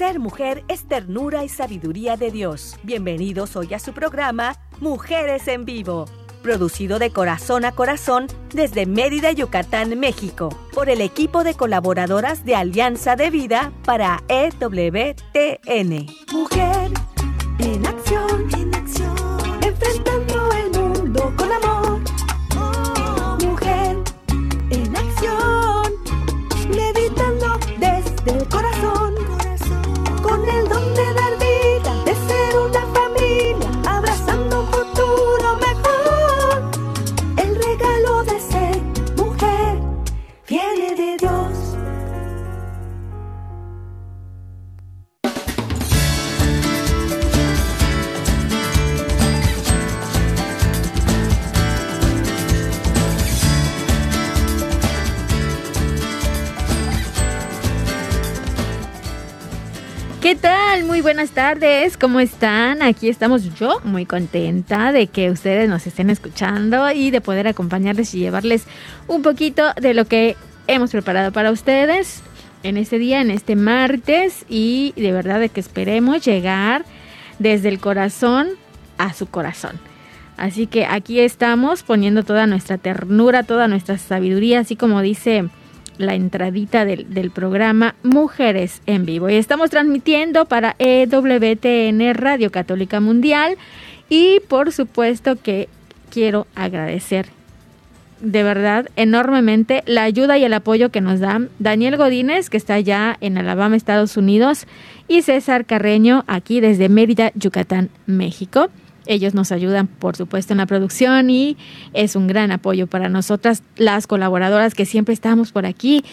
Ser mujer es ternura y sabiduría de Dios. Bienvenidos hoy a su programa Mujeres en Vivo, producido de corazón a corazón desde Mérida, Yucatán, México, por el equipo de colaboradoras de Alianza de Vida para EWTN. Mujer en acción, en acción, enfrentando Buenas tardes, ¿cómo están? Aquí estamos yo muy contenta de que ustedes nos estén escuchando y de poder acompañarles y llevarles un poquito de lo que hemos preparado para ustedes en este día, en este martes y de verdad de que esperemos llegar desde el corazón a su corazón. Así que aquí estamos poniendo toda nuestra ternura, toda nuestra sabiduría, así como dice la entradita del, del, programa Mujeres en Vivo. Y estamos transmitiendo para EWTN Radio Católica Mundial. Y por supuesto que quiero agradecer de verdad enormemente la ayuda y el apoyo que nos dan Daniel Godínez, que está allá en Alabama, Estados Unidos, y César Carreño, aquí desde Mérida, Yucatán, México. Ellos nos ayudan, por supuesto, en la producción y es un gran apoyo para nosotras, las colaboradoras que siempre estamos por aquí,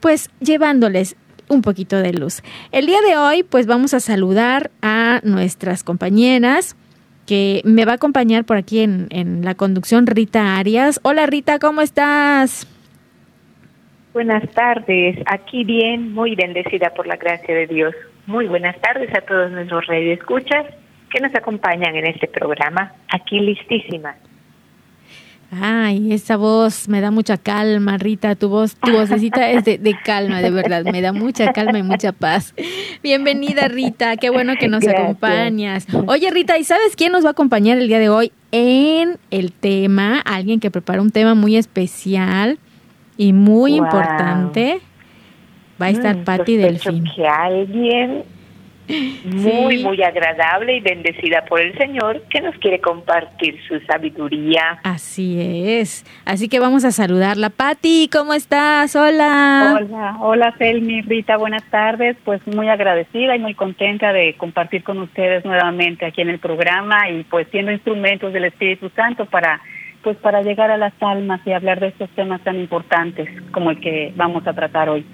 pues llevándoles un poquito de luz. El día de hoy, pues vamos a saludar a nuestras compañeras que me va a acompañar por aquí en, en la conducción Rita Arias. Hola Rita, ¿cómo estás? Buenas tardes, aquí bien, muy bendecida por la gracia de Dios. Muy buenas tardes a todos nuestros escuchas que nos acompañan en este programa, aquí listísima. Ay, esa voz me da mucha calma, Rita. Tu voz, tu vocecita es de, de, calma, de verdad. Me da mucha calma y mucha paz. Bienvenida, Rita. Qué bueno que nos Gracias. acompañas. Oye, Rita, ¿y sabes quién nos va a acompañar el día de hoy en el tema? Alguien que prepara un tema muy especial y muy wow. importante. Va a estar mm, Patti Delfín. que alguien muy, sí. muy agradable y bendecida por el Señor que nos quiere compartir su sabiduría. Así es. Así que vamos a saludarla. Patti, ¿cómo estás? Hola. Hola, hola Selmi, Rita, buenas tardes. Pues muy agradecida y muy contenta de compartir con ustedes nuevamente aquí en el programa y pues siendo instrumentos del Espíritu Santo para pues para llegar a las almas y hablar de estos temas tan importantes como el que vamos a tratar hoy.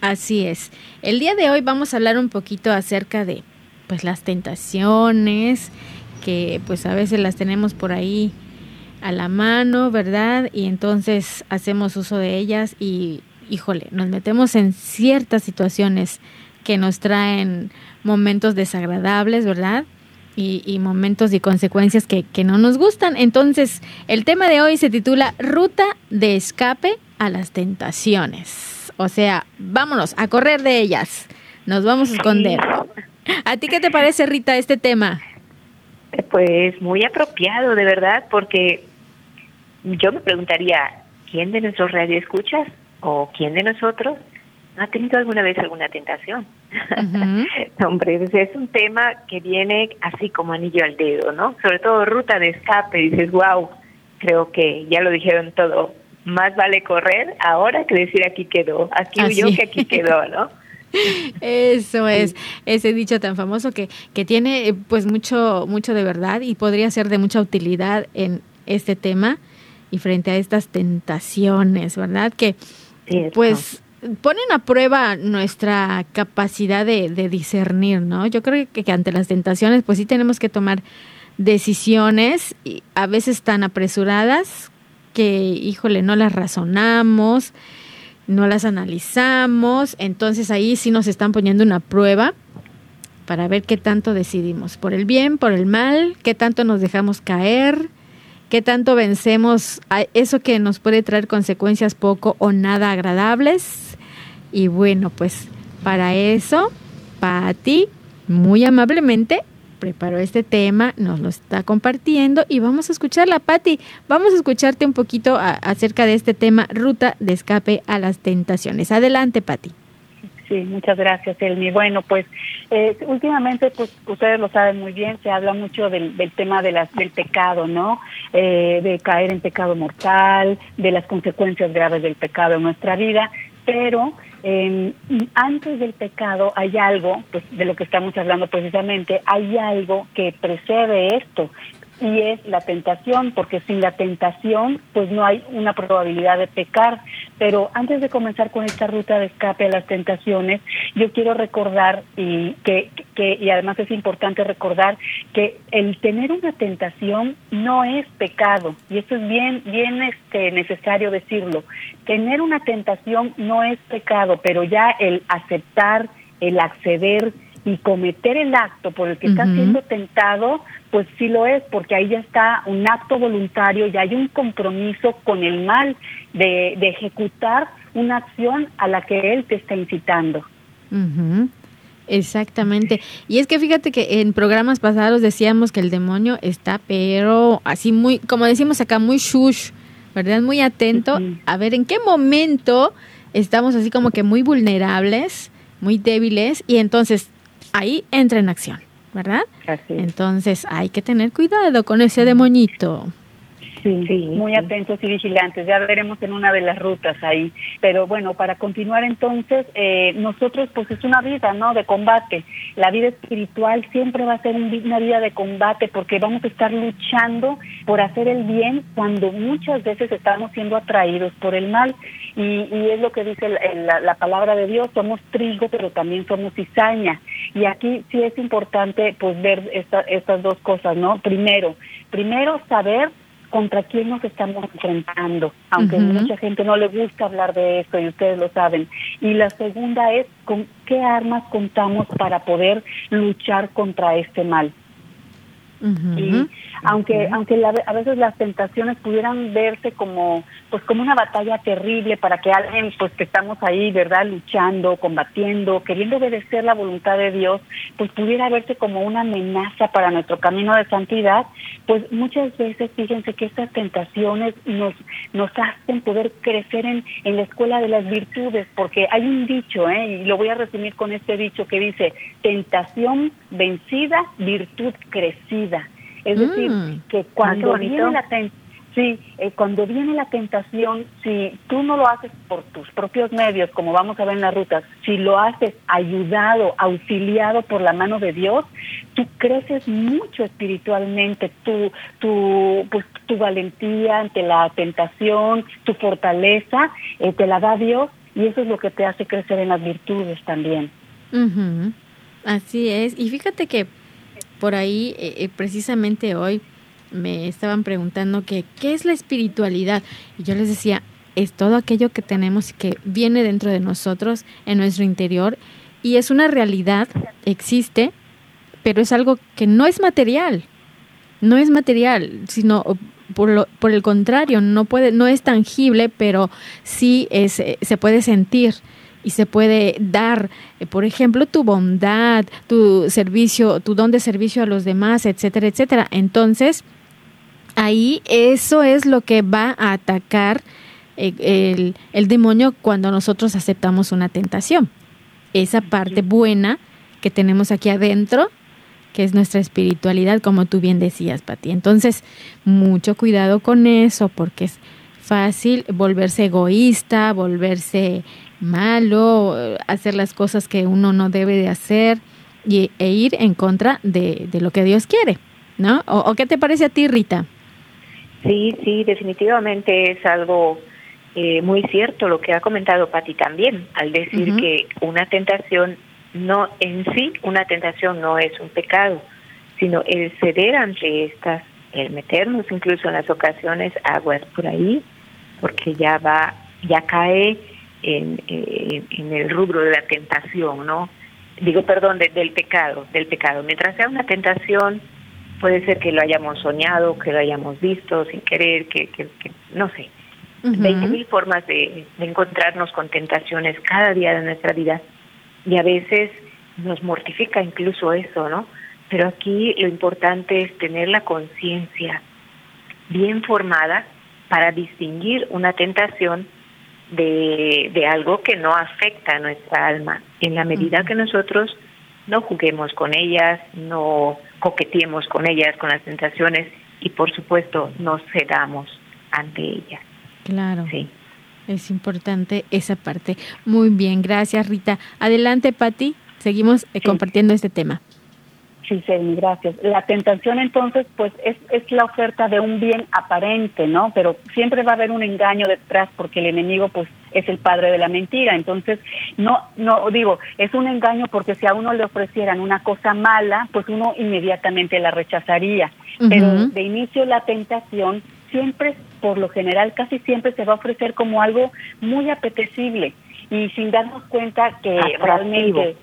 Así es. El día de hoy vamos a hablar un poquito acerca de pues las tentaciones que pues a veces las tenemos por ahí a la mano, ¿verdad? Y entonces hacemos uso de ellas y híjole, nos metemos en ciertas situaciones que nos traen momentos desagradables, ¿verdad? Y, momentos y consecuencias que no nos gustan. Entonces, el tema de hoy se titula Ruta de escape a las tentaciones. O sea, vámonos a correr de ellas. Nos vamos a esconder. ¿A ti qué te parece, Rita, este tema? Pues muy apropiado, de verdad, porque yo me preguntaría, ¿quién de nuestros radioescuchas o quién de nosotros ha tenido alguna vez alguna tentación? Uh -huh. Hombre, es un tema que viene así como anillo al dedo, ¿no? Sobre todo ruta de escape, dices, wow, creo que ya lo dijeron todo, más vale correr ahora que decir aquí quedó, aquí huyó que aquí quedó, ¿no? Eso es, ese dicho tan famoso que, que tiene pues mucho, mucho de verdad y podría ser de mucha utilidad en este tema y frente a estas tentaciones, ¿verdad? Que Cierto. pues ponen a prueba nuestra capacidad de, de discernir, ¿no? Yo creo que, que ante las tentaciones pues sí tenemos que tomar decisiones y a veces tan apresuradas que, híjole, no las razonamos, no las analizamos, entonces ahí sí nos están poniendo una prueba para ver qué tanto decidimos, por el bien, por el mal, qué tanto nos dejamos caer, qué tanto vencemos eso que nos puede traer consecuencias poco o nada agradables. Y bueno, pues para eso Patti muy amablemente preparó este tema, nos lo está compartiendo y vamos a escucharla. Patti, vamos a escucharte un poquito acerca de este tema, ruta de escape a las tentaciones. Adelante, Patti. Sí, muchas gracias, Elmi. Bueno, pues eh, últimamente, pues ustedes lo saben muy bien, se habla mucho del, tema de las, del pecado, ¿no? Eh, de caer en pecado mortal, de las consecuencias graves del pecado en nuestra vida, pero eh, antes del pecado hay algo, pues de lo que estamos hablando precisamente, hay algo que precede esto, y es la tentación, porque sin la tentación pues no hay una probabilidad de pecar. Pero antes de comenzar con esta ruta de escape a las tentaciones, yo quiero recordar y que, que y además es importante recordar que el tener una tentación no es pecado y esto es bien bien este necesario decirlo. Tener una tentación no es pecado, pero ya el aceptar, el acceder y cometer el acto por el que está siendo tentado, pues sí lo es, porque ahí ya está un acto voluntario, y hay un compromiso con el mal de, ejecutar una acción a la que él te está incitando. Exactamente. Y es que fíjate que en programas pasados decíamos que el demonio está, pero así muy, como decimos acá, muy shush, ¿verdad? Muy atento a ver en qué momento estamos así como que muy vulnerables, muy débiles, y entonces ahí entra en acción, ¿verdad? Entonces hay que tener cuidado con ese demonito. Sí, muy atentos y vigilantes. Ya veremos en una de las rutas ahí. Pero bueno, para continuar entonces, eh, nosotros pues es una vida, ¿no? De combate. La vida espiritual siempre va a ser una vida de combate porque vamos a estar luchando por hacer el bien cuando muchas veces estamos siendo atraídos por el mal. Y, y es lo que dice la, la, palabra de Dios, somos trigo, pero también somos cizaña. Y aquí sí es importante pues ver esta, estas dos cosas, ¿no? Primero, primero saber contra quién nos estamos enfrentando, aunque a mucha gente no le gusta hablar de esto y ustedes lo saben. Y la segunda es con qué armas contamos para poder luchar contra este mal. Y aunque aunque a veces las tentaciones pudieran verse como pues como una batalla terrible para que alguien pues que estamos ahí verdad luchando combatiendo queriendo obedecer la voluntad de Dios pues pudiera verse como una amenaza para nuestro camino de santidad pues muchas veces fíjense que estas tentaciones nos nos hacen poder crecer en en la escuela de las virtudes porque hay un dicho ¿eh? y lo voy a resumir con este dicho que dice tentación vencida virtud crecida es decir, mm. que cuando viene la Sí, eh, cuando viene la tentación, si tú no lo haces por tus propios medios, como vamos a ver en la ruta, si lo haces ayudado, auxiliado por la mano de Dios, tú creces mucho espiritualmente, tu, tu, pues, tu valentía ante la tentación, tu fortaleza, eh, te la da Dios y eso es lo que te hace crecer en las virtudes también. Así es, y fíjate que por ahí, eh, eh, precisamente hoy, me estaban preguntando que, ¿qué es la espiritualidad? Y yo les decía, es todo aquello que tenemos que viene dentro de nosotros, en nuestro interior, y es una realidad, existe, pero es algo que no es material, no es material, sino por, lo, por el contrario, no, puede, no es tangible, pero sí es, eh, se puede sentir y se puede dar, eh, por ejemplo, tu bondad, tu servicio, tu don de servicio a los demás, etcétera, etcétera. Entonces, ahí eso es lo que va a atacar eh, el, el, demonio cuando nosotros aceptamos una tentación. Esa parte buena que tenemos aquí adentro, que es nuestra espiritualidad, como tú bien decías, Pati. Entonces, mucho cuidado con eso, porque es fácil volverse egoísta, volverse malo, hacer las cosas que uno no debe de hacer y, e ir en contra de, lo que Dios quiere, ¿no? O, qué te parece a ti, Rita? Sí, sí, definitivamente es algo eh, muy cierto lo que ha comentado Patti también, al decir que una tentación no en sí, una tentación no es un pecado, sino el ceder ante estas, el meternos incluso en las ocasiones aguas por ahí, porque ya va, ya cae en, en, el rubro de la tentación, ¿no? Digo, perdón, del pecado, del pecado. Mientras sea una tentación, puede ser que lo hayamos soñado, que lo hayamos visto sin querer, que, que, no sé. Veinte mil formas de, encontrarnos con tentaciones cada día de nuestra vida y a veces nos mortifica incluso eso, ¿no? Pero aquí lo importante es tener la conciencia bien formada para distinguir una tentación de, de, algo que no afecta a nuestra alma. En la medida que nosotros no juguemos con ellas, no coqueteemos con ellas, con las tentaciones y por supuesto no cedamos ante ellas. Claro. Sí. Es importante esa parte. Muy bien, gracias Rita. Adelante, Patti. Seguimos eh, compartiendo este tema. Sí, sí, gracias. La tentación entonces, pues es, es la oferta de un bien aparente, ¿no? Pero siempre va a haber un engaño detrás porque el enemigo, pues, es el padre de la mentira. Entonces, no, no digo, es un engaño porque si a uno le ofrecieran una cosa mala, pues uno inmediatamente la rechazaría. Pero de inicio la tentación siempre, por lo general, casi siempre se va a ofrecer como algo muy apetecible y sin darnos cuenta que realmente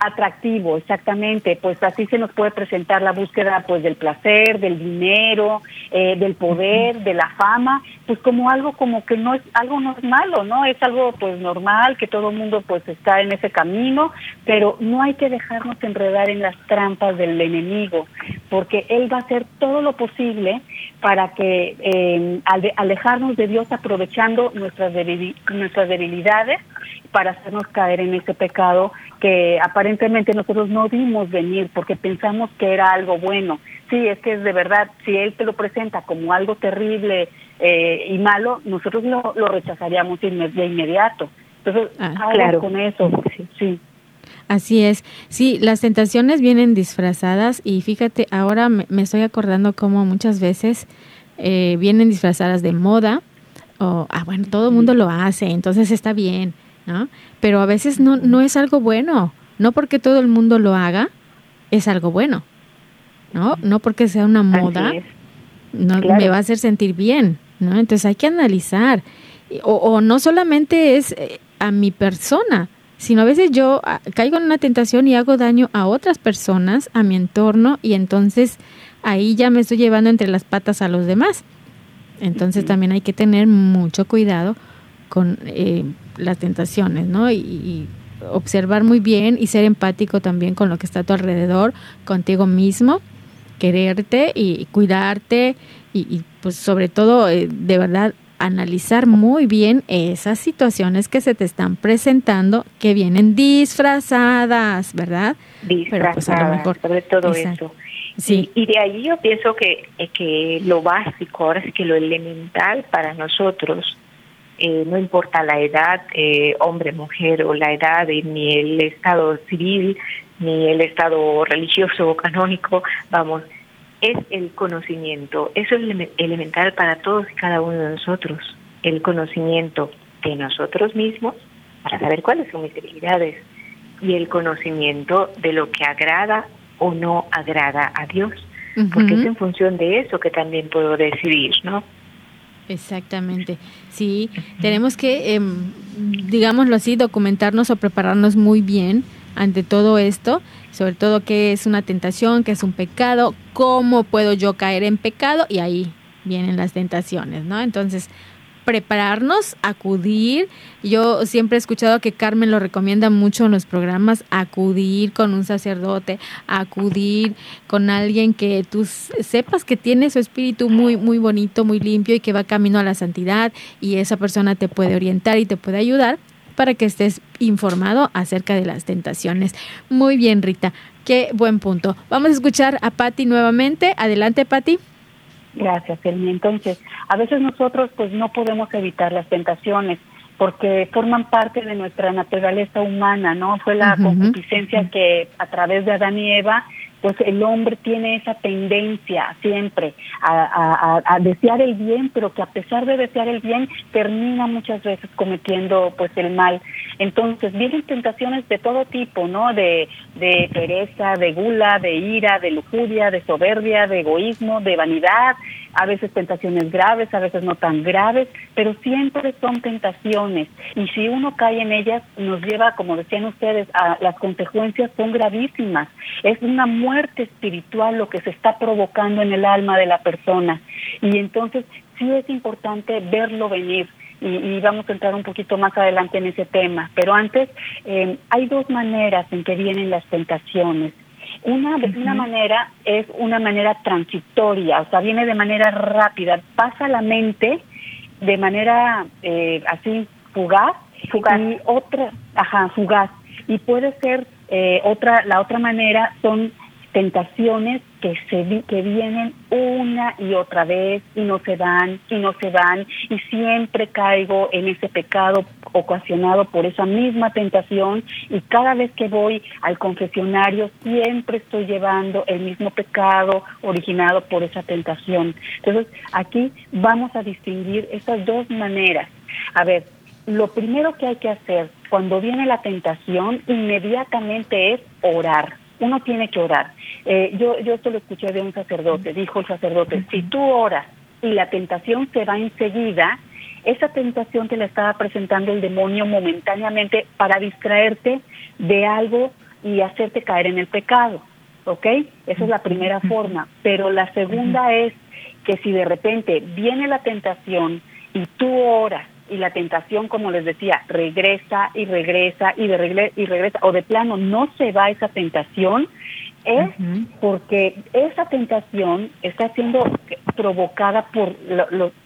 atractivo, exactamente, pues así se nos puede presentar la búsqueda pues del placer, del dinero, eh, del poder, de la fama, pues como algo como que no es algo no es ¿no? Es algo pues normal que todo el mundo pues está en ese camino, pero no hay que dejarnos enredar en las trampas del enemigo, porque él va a hacer todo lo posible para que eh, alejarnos de Dios aprovechando nuestras nuestras debilidades para hacernos caer en ese pecado que aparentemente nosotros no vimos venir porque pensamos que era algo bueno. Sí, es que es de verdad, si Él te lo presenta como algo terrible eh, y malo, nosotros lo, lo rechazaríamos de inmediato. Entonces, ah, claro. con eso, sí. Así es. Sí, las tentaciones vienen disfrazadas y fíjate, ahora me, estoy acordando cómo muchas veces eh, vienen disfrazadas de moda o, ah, bueno, todo el mundo lo hace, entonces está bien. Pero a veces no, no es algo bueno. No porque todo el mundo lo haga, es algo bueno. ¿No? No porque sea una moda, no me va a hacer sentir bien, ¿no? Entonces hay que analizar. O, o no solamente es eh, a mi persona, sino a veces yo ah, caigo en una tentación y hago daño a otras personas, a mi entorno, y entonces ahí ya me estoy llevando entre las patas a los demás. Entonces también hay que tener mucho cuidado con eh, las tentaciones, ¿no? Y, observar muy bien y ser empático también con lo que está a tu alrededor, contigo mismo, quererte y cuidarte y, pues sobre todo eh, de verdad analizar muy bien esas situaciones que se te están presentando que vienen disfrazadas, ¿verdad? Disfrazadas, pues sobre todo eso. Sí. Y, de ahí yo pienso que, que lo básico, ahora sí que lo elemental para nosotros eh, no importa la edad, eh, hombre, mujer o la edad, ni el estado civil, ni el estado religioso o canónico, vamos, es el conocimiento. Eso es elemental para todos y cada uno de nosotros, el conocimiento de nosotros mismos para saber cuáles son mis debilidades y el conocimiento de lo que agrada o no agrada a Dios, porque es en función de eso que también puedo decidir, ¿no? Exactamente. Sí, tenemos que, eh, digámoslo así, documentarnos o prepararnos muy bien ante todo esto, sobre todo qué es una tentación, qué es un pecado, cómo puedo yo caer en pecado y ahí vienen las tentaciones, ¿no? Entonces, prepararnos, acudir. Yo siempre he escuchado que Carmen lo recomienda mucho en los programas, acudir con un sacerdote, acudir con alguien que tú sepas que tiene su espíritu muy, muy bonito, muy limpio y que va camino a la santidad y esa persona te puede orientar y te puede ayudar para que estés informado acerca de las tentaciones. Muy bien, Rita. Qué buen punto. Vamos a escuchar a Patti nuevamente. Adelante, Patti. Gracias, Elmi. Entonces, a veces nosotros pues no podemos evitar las tentaciones porque forman parte de nuestra naturaleza humana, ¿no? Fue la concupiscencia que a través de Adán y Eva pues el hombre tiene esa tendencia siempre a, desear el bien, pero que a pesar de desear el bien termina muchas veces cometiendo pues el mal. Entonces vienen tentaciones de todo tipo, ¿no? De, de pereza, de gula, de ira, de lujuria, de soberbia, de egoísmo, de vanidad, a veces tentaciones graves, a veces no tan graves, pero siempre son tentaciones. Y si uno cae en ellas, nos lleva, como decían ustedes, a las consecuencias son gravísimas. Es una muerte espiritual lo que se está provocando en el alma de la persona. Y entonces sí es importante verlo venir y, vamos a entrar un poquito más adelante en ese tema. Pero antes, eh, hay dos maneras en que vienen las tentaciones. Una, de una manera es una manera transitoria, o sea, viene de manera rápida, pasa la mente de manera eh, así fugaz, fugaz, y otra, ajá, fugaz, y puede ser eh, otra, la otra manera son tentaciones que se que vienen una y otra vez y no se van y no se van y siempre caigo en ese pecado ocasionado por esa misma tentación y cada vez que voy al confesionario siempre estoy llevando el mismo pecado originado por esa tentación. Entonces, aquí vamos a distinguir esas dos maneras. A ver, lo primero que hay que hacer cuando viene la tentación inmediatamente es orar uno tiene que orar. Eh, yo, yo esto lo escuché de un sacerdote, dijo el sacerdote, si tú oras y la tentación se va enseguida, esa tentación te la estaba presentando el demonio momentáneamente para distraerte de algo y hacerte caer en el pecado, ¿ok? Esa es la primera forma. Pero la segunda es que si de repente viene la tentación y tú oras y la tentación, como les decía, regresa y regresa y, de y regresa, o de plano no se va esa tentación, es porque esa tentación está siendo provocada por,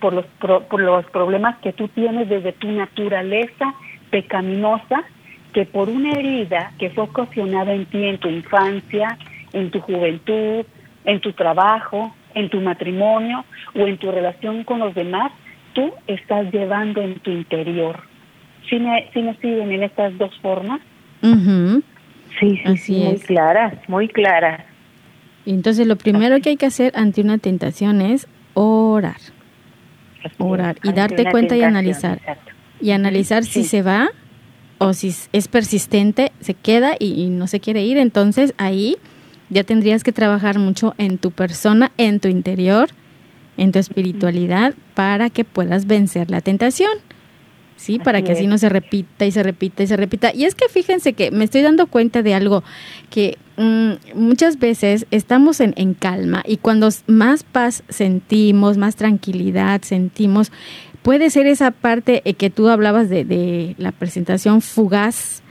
por, los, por los problemas que tú tienes desde tu naturaleza pecaminosa, que por una herida que fue ocasionada en ti en tu infancia, en tu juventud, en tu trabajo, en tu matrimonio o en tu relación con los demás, tú estás llevando en tu interior. ¿Sí me, sí me siguen en estas dos formas? Sí, sí, muy claras, muy claras. entonces lo primero que hay que hacer ante una tentación es orar. orar y darte cuenta y analizar. Y analizar si se va o si es persistente, se queda y, no se quiere ir. Entonces ahí ya tendrías que trabajar mucho en tu persona, en tu interior, en tu espiritualidad para que puedas vencer la tentación. ¿Sí? para que así no se repita y se repita y se repita. Y es que fíjense que me estoy dando cuenta de algo que mm, muchas veces estamos en, en calma y cuando más paz sentimos, más tranquilidad sentimos, puede ser esa parte eh, que tú hablabas de, de la presentación fugaz,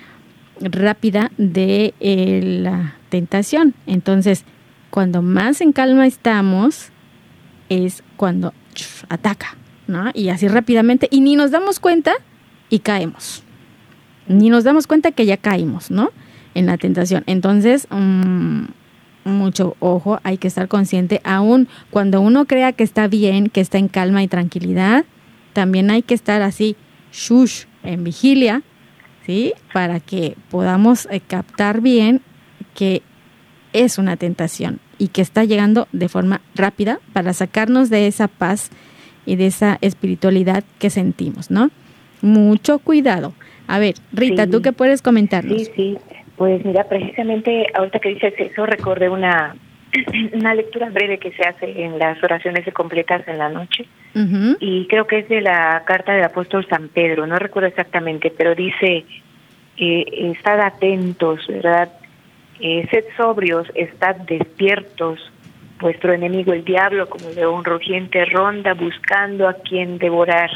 rápida de eh, la tentación. Entonces, cuando más en calma estamos, es cuando ataca, ¿no? Y así rápidamente, y ni nos damos cuenta y caemos. Ni nos damos cuenta que ya caímos, ¿no? En la tentación. Entonces, mm, mucho ojo, hay que estar consciente, aún cuando uno crea que está bien, que está en calma y tranquilidad, también hay que estar así, shush, en vigilia, ¿sí? Para que podamos eh, captar bien que es una tentación y que está llegando de forma rápida para sacarnos de esa paz y de esa espiritualidad que sentimos, ¿no? Mucho cuidado. A ver, Rita, ¿tú qué puedes comentarnos? Sí, sí. Pues mira, precisamente ahorita que dices eso, recordé una, una lectura breve que se hace en las oraciones de completas en la noche. Y creo que es de la carta del apóstol San Pedro, no recuerdo exactamente, pero dice, eh, estad atentos, ¿verdad? Eh, sed sobrios, estad despiertos. Vuestro enemigo el diablo, como león rugiente, ronda buscando a quien devorar.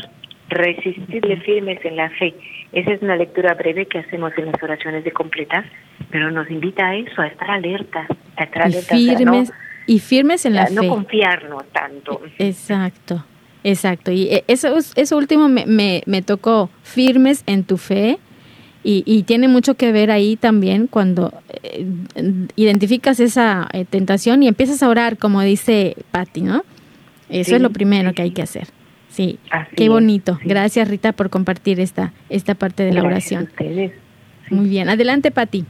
Resistidle firmes en la fe. Esa es una lectura breve que hacemos en las oraciones de completas, pero nos invita a eso, a estar alerta, a estar y Firmes, y firmes en la fe. No confiarnos tanto. Exacto, exacto. Y eh, eso, eso último me, me, me tocó, firmes en tu fe, y, tiene mucho que ver ahí también cuando eh, identificas esa eh, tentación y empiezas a orar, como dice Patti, ¿no? Eso es lo primero que hay que hacer. Sí, qué bonito. Gracias Rita por compartir esta, esta parte de la oración. Muy bien, adelante Patti.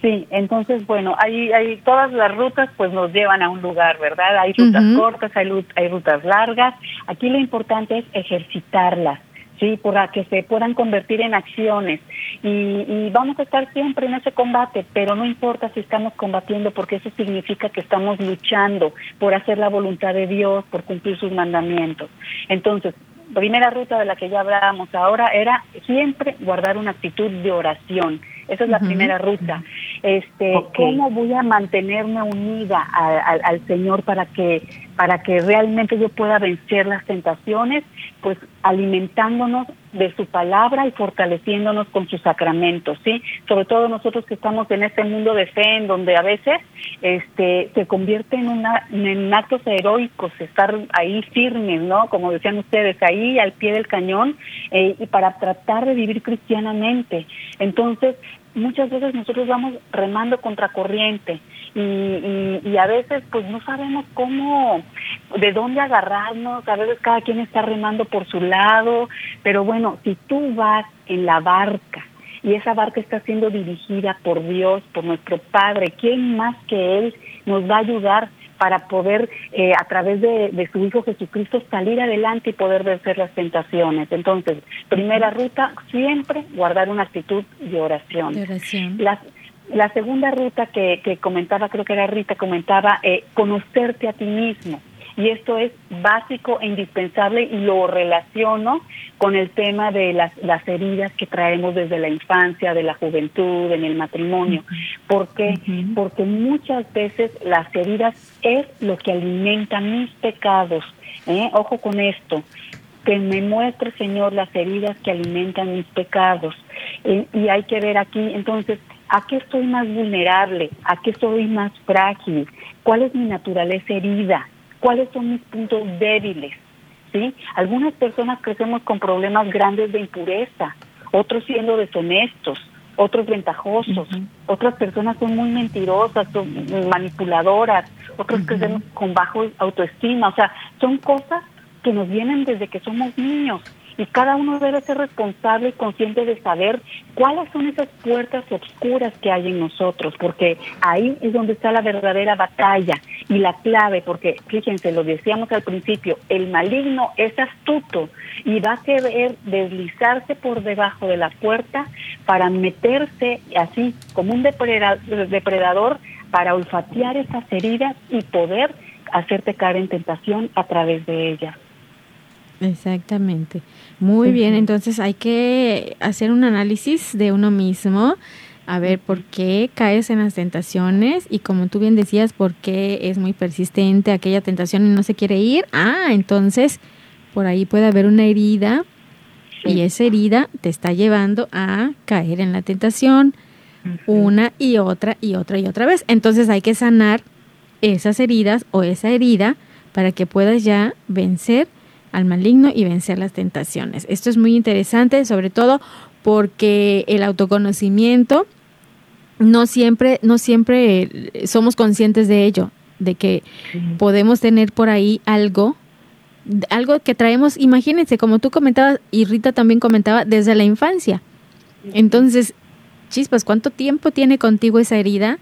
Sí, entonces, bueno, hay, hay todas las rutas pues nos llevan a un lugar, ¿verdad? Hay rutas cortas, hay, hay rutas largas. Aquí lo importante es ejercitarlas ¿sí? Para que se puedan convertir en acciones. Y, vamos a estar siempre en ese combate, pero no importa si estamos combatiendo, porque eso significa que estamos luchando por hacer la voluntad de Dios, por cumplir sus mandamientos. Entonces, primera ruta de la que ya hablábamos ahora era siempre guardar una actitud de oración. Esa es la primera ruta. Este, ¿Cómo voy a mantenerme unida al Señor para que, para que realmente yo pueda vencer las tentaciones? Pues alimentándonos de su palabra y fortaleciéndonos con sus sacramentos, ¿sí? Sobre todo nosotros que estamos en este mundo de fe en donde a veces este se convierte en una en actos heroicos estar ahí firmes, ¿no? Como decían ustedes, ahí al pie del cañón eh, y para tratar de vivir cristianamente. Entonces, muchas veces nosotros vamos remando contra corriente y, y, a veces pues no sabemos cómo, de dónde agarrarnos, a veces cada quien está remando por su lado, pero bueno, si tú vas en la barca y esa barca está siendo dirigida por Dios, por nuestro Padre, ¿quién más que Él nos va a ayudar? Para poder eh, a través de, su Hijo Jesucristo salir adelante y poder vencer las tentaciones. Entonces, primera ruta, siempre guardar una actitud de oración. La, la segunda ruta que, que comentaba, creo que era Rita, comentaba eh, conocerte a ti mismo y esto es básico e indispensable y lo relaciono con el tema de las, las heridas que traemos desde la infancia, de la juventud, en el matrimonio. ¿Por qué? Porque muchas veces las heridas es lo que alimenta mis pecados. ¿eh? Ojo con esto que me muestre, Señor, las heridas que alimentan mis pecados. Y hay que ver aquí, entonces, ¿a qué estoy más vulnerable? ¿A qué soy más frágil? ¿Cuál es mi naturaleza herida? Cuáles son mis puntos débiles. ¿sí? Algunas personas crecemos con problemas grandes de impureza, otros siendo deshonestos, otros ventajosos, otras personas son muy mentirosas, son manipuladoras, otros crecemos con bajo autoestima, o sea, son cosas que nos vienen desde que somos niños y cada uno debe ser responsable y consciente de saber cuáles son esas puertas oscuras que hay en nosotros, porque ahí es donde está la verdadera batalla y la clave, porque fíjense, lo decíamos al principio, el maligno es astuto y va a querer deslizarse por debajo de la puerta para meterse así como un depredador para olfatear esas heridas y poder hacerte caer en tentación a través de ellas. Exactamente. Muy bien, entonces hay que hacer un análisis de uno mismo, a ver por qué caes en las tentaciones y como tú bien decías, por qué es muy persistente aquella tentación y no se quiere ir. Ah, entonces por ahí puede haber una herida y esa herida te está llevando a caer en la tentación una y otra y otra y otra vez. Entonces hay que sanar esas heridas o esa herida para que puedas ya vencer al maligno y vencer las tentaciones. Esto es muy interesante, sobre todo porque el autoconocimiento no siempre, no siempre somos conscientes de ello, de que podemos tener por ahí algo, algo que traemos, imagínense, como tú comentabas y Rita también comentaba, desde la infancia. Entonces, chispas, ¿cuánto tiempo tiene contigo esa herida?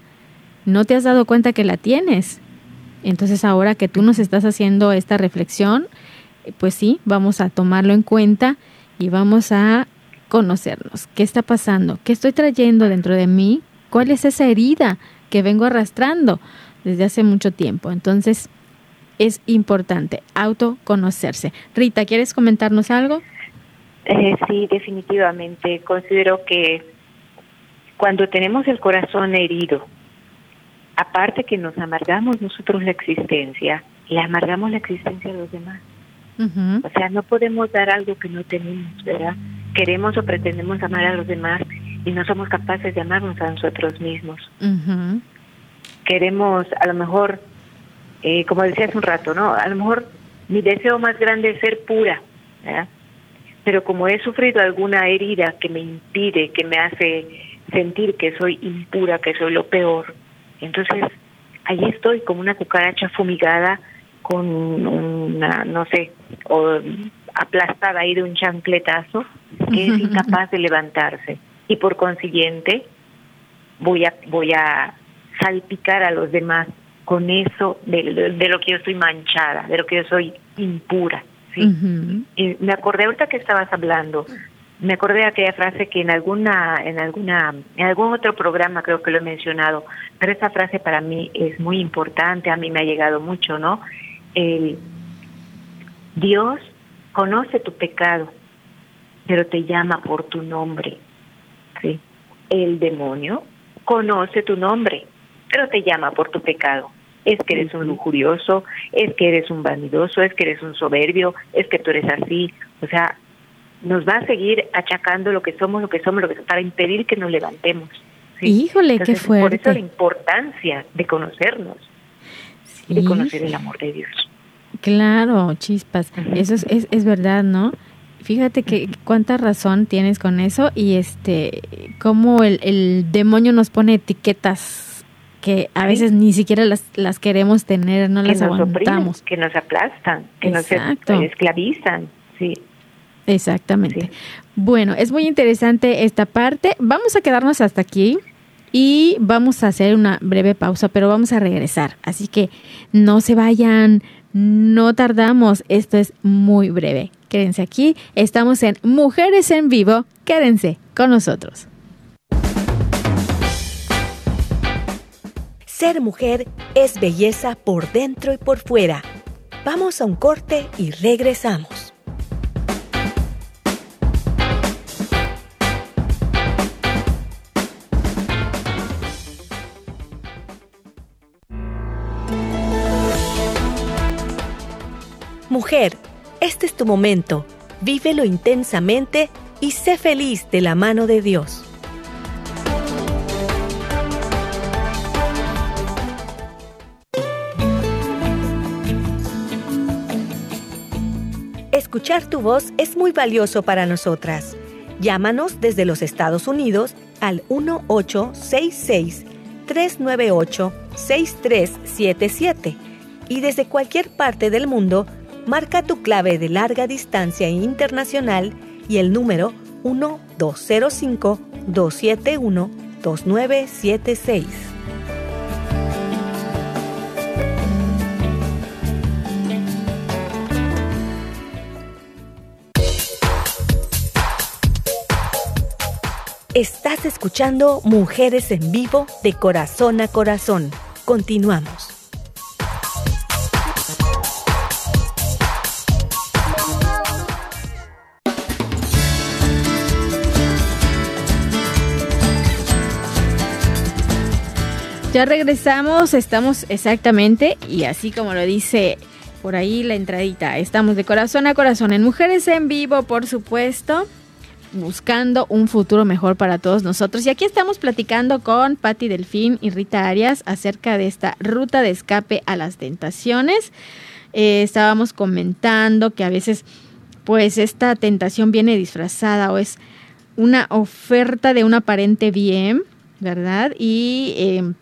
No te has dado cuenta que la tienes. Entonces, ahora que tú nos estás haciendo esta reflexión, pues sí, vamos a tomarlo en cuenta y vamos a conocernos. ¿Qué está pasando? ¿Qué estoy trayendo dentro de mí? ¿Cuál es esa herida que vengo arrastrando desde hace mucho tiempo? Entonces, es importante autoconocerse. Rita, ¿quieres comentarnos algo? Eh, sí, definitivamente. Considero que cuando tenemos el corazón herido, aparte que nos amargamos nosotros la existencia, le amargamos la existencia a los demás. O sea, no podemos dar algo que no tenemos, ¿verdad? Queremos o pretendemos amar a los demás y no somos capaces de amarnos a nosotros mismos. Queremos, a lo mejor, eh, como decía hace un rato, ¿no? A lo mejor mi deseo más grande es ser pura, ¿verdad? Pero como he sufrido alguna herida que me impide, que me hace sentir que soy impura, que soy lo peor, entonces ahí estoy como una cucaracha fumigada con una, no sé, o aplastada ahí de un chancletazo, que es incapaz de levantarse. Y por consiguiente, voy a, voy a salpicar a los demás con eso de, lo que yo estoy manchada, de lo que yo soy impura. ¿sí? y me acordé ahorita que estabas hablando, me acordé de aquella frase que en alguna, en alguna, en algún otro programa creo que lo he mencionado, pero esa frase para mí es muy importante, a mí me ha llegado mucho, ¿no? El Dios conoce tu pecado, pero te llama por tu nombre. ¿sí? El demonio conoce tu nombre, pero te llama por tu pecado. Es que eres un lujurioso, es que eres un vanidoso, es que eres un soberbio, es que tú eres así. O sea, nos va a seguir achacando lo que somos, lo que somos, lo que somos, para impedir que nos levantemos. Híjole, qué fuerte. Por eso la importancia de conocernos, de conocer el amor de Dios. Claro, chispas. Eso es, es, es verdad, ¿no? Fíjate que cuánta razón tienes con eso y este, cómo el, el demonio nos pone etiquetas que a veces ni siquiera las, las queremos tener, no las aguantamos. que nos aplastan, que nos esclavizan, sí. Exactamente. Bueno, es muy interesante esta parte. Vamos a quedarnos hasta aquí y vamos a hacer una breve pausa, pero vamos a regresar. Así que no se vayan, no tardamos, esto es muy breve. Quédense aquí, estamos en Mujeres en Vivo, quédense con nosotros. Ser mujer es belleza por dentro y por fuera. Vamos a un corte y regresamos. Mujer, este es tu momento. Vívelo intensamente y sé feliz de la mano de Dios. Escuchar tu voz es muy valioso para nosotras. Llámanos desde los Estados Unidos al 1866 398 6377 y desde cualquier parte del mundo marca tu clave de larga distancia internacional y el número 1205-271-2976. Estás escuchando Mujeres en Vivo de Corazón a Corazón. Continuamos. Ya regresamos, estamos exactamente, y así como lo dice por ahí la entradita, estamos de corazón a corazón en Mujeres en Vivo, por supuesto, buscando un futuro mejor para todos nosotros. Y aquí estamos platicando con Patti Delfín y Rita Arias acerca de esta ruta de escape a las tentaciones. Eh, estábamos comentando que a veces, pues, esta tentación viene disfrazada o es una oferta de un aparente bien, ¿verdad? Y eh,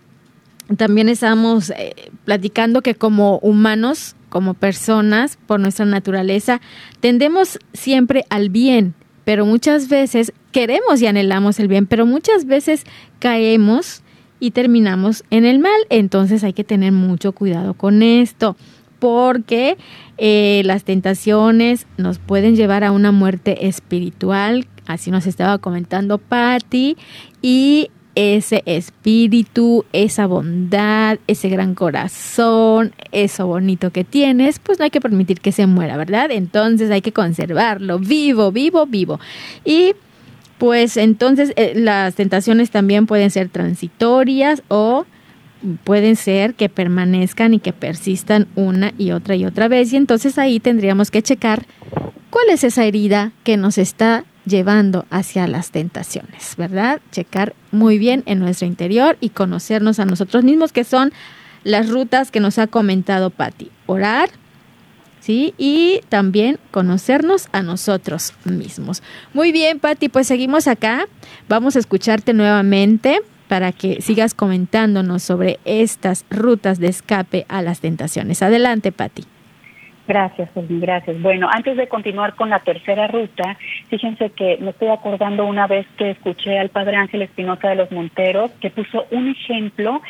también estamos eh, platicando que como humanos, como personas, por nuestra naturaleza, tendemos siempre al bien, pero muchas veces queremos y anhelamos el bien, pero muchas veces caemos y terminamos en el mal. Entonces hay que tener mucho cuidado con esto, porque eh, las tentaciones nos pueden llevar a una muerte espiritual, así nos estaba comentando Patti, y ese espíritu, esa bondad, ese gran corazón, eso bonito que tienes, pues no hay que permitir que se muera, ¿verdad? Entonces hay que conservarlo vivo, vivo, vivo. Y pues entonces eh, las tentaciones también pueden ser transitorias o pueden ser que permanezcan y que persistan una y otra y otra vez. Y entonces ahí tendríamos que checar cuál es esa herida que nos está llevando hacia las tentaciones, ¿verdad? Checar muy bien en nuestro interior y conocernos a nosotros mismos, que son las rutas que nos ha comentado Patti. Orar, ¿sí? Y también conocernos a nosotros mismos. Muy bien, Patti, pues seguimos acá. Vamos a escucharte nuevamente para que sigas comentándonos sobre estas rutas de escape a las tentaciones. Adelante, Patti. Gracias, gracias. Bueno, antes de continuar con la tercera ruta, fíjense que me estoy acordando una vez que escuché al padre Ángel Espinosa de los Monteros, que puso un ejemplo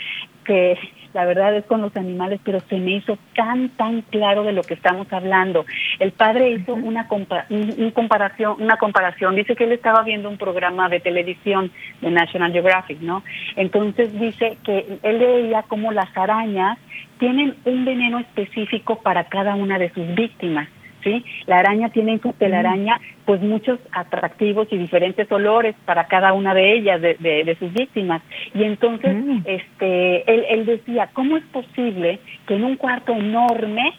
que la verdad es con los animales, pero se me hizo tan, tan claro de lo que estamos hablando. El padre hizo una, un, comparación, una comparación, dice que él estaba viendo un programa de televisión de National Geographic, ¿no? Entonces dice que él veía como las arañas tienen un veneno específico para cada una de sus víctimas. ¿Sí? La araña tiene en su telaraña pues muchos atractivos y diferentes olores para cada una de ellas, de, de, sus víctimas. Y entonces, mm. este, él, él decía, ¿cómo es posible que en un cuarto enorme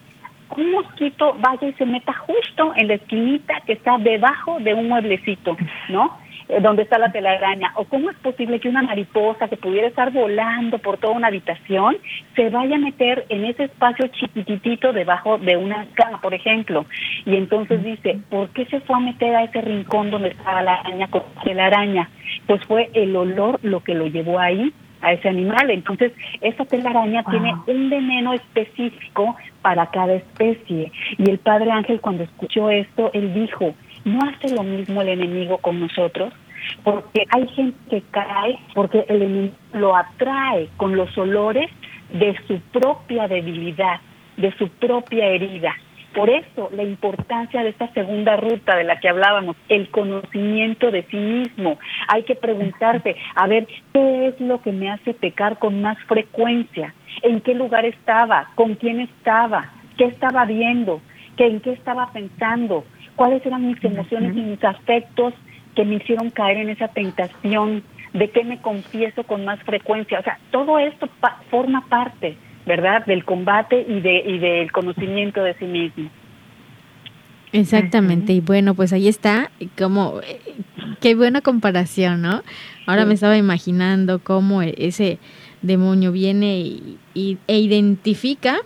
un mosquito vaya y se meta justo en la esquinita que está debajo de un mueblecito, ¿no? Eh, donde está la telaraña, o cómo es posible que una mariposa que pudiera estar volando por toda una habitación se vaya a meter en ese espacio chiquitito debajo de una cama, por ejemplo. Y entonces dice, ¿por qué se fue a meter a ese rincón donde estaba la araña con la telaraña? Pues fue el olor lo que lo llevó ahí a ese animal. Entonces, esa telaraña tiene un veneno específico para cada especie. Y el padre Ángel cuando escuchó esto, él dijo, ¿no hace lo mismo el enemigo con nosotros? Porque hay gente que cae porque el enemigo lo atrae con los olores de su propia debilidad, de su propia herida. Por eso la importancia de esta segunda ruta de la que hablábamos, el conocimiento de sí mismo. Hay que preguntarse, a ver, ¿qué es lo que me hace pecar con más frecuencia? ¿En qué lugar estaba? ¿Con quién estaba? ¿Qué estaba viendo? ¿Qué, ¿En qué estaba pensando? ¿Cuáles eran mis emociones y mis afectos que me hicieron caer en esa tentación? ¿De qué me confieso con más frecuencia? O sea, todo esto forma parte ¿verdad? Del combate y, de, y del conocimiento de sí mismo. Exactamente, y bueno, pues ahí está, como, qué buena comparación, ¿no? Ahora me estaba imaginando cómo e, ese demonio viene y, e identifica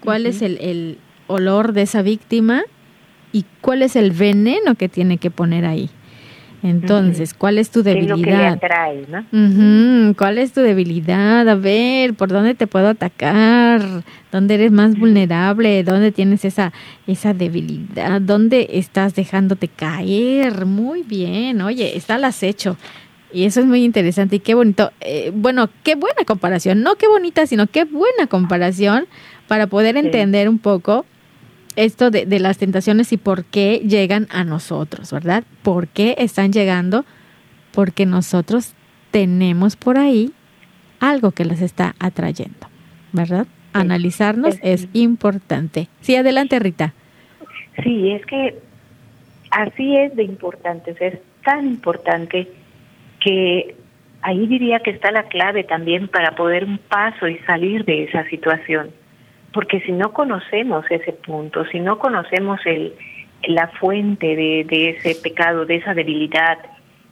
cuál es el, el olor de esa víctima y cuál es el veneno que tiene que poner ahí. Entonces, ¿cuál es tu debilidad? ¿Cuál es tu debilidad? A ver, ¿por dónde te puedo atacar? ¿Dónde eres más vulnerable? ¿Dónde tienes esa, esa debilidad? ¿Dónde estás dejándote caer? Muy bien, oye, está al acecho. Y eso es muy interesante y qué bonito. Eh, bueno, qué buena comparación. No qué bonita, sino qué buena comparación para poder entender un poco esto de, de, las tentaciones y por qué llegan a nosotros, ¿verdad? ¿Por qué están llegando? Porque nosotros tenemos por ahí algo que las está atrayendo, ¿verdad? Analizarnos es, importante. Sí, adelante Rita. Sí, es que así es de importante, es tan importante que ahí diría que está la clave también para poder un paso y salir de esa situación porque si no conocemos ese punto, si no conocemos el, la fuente de, de ese pecado, de esa debilidad,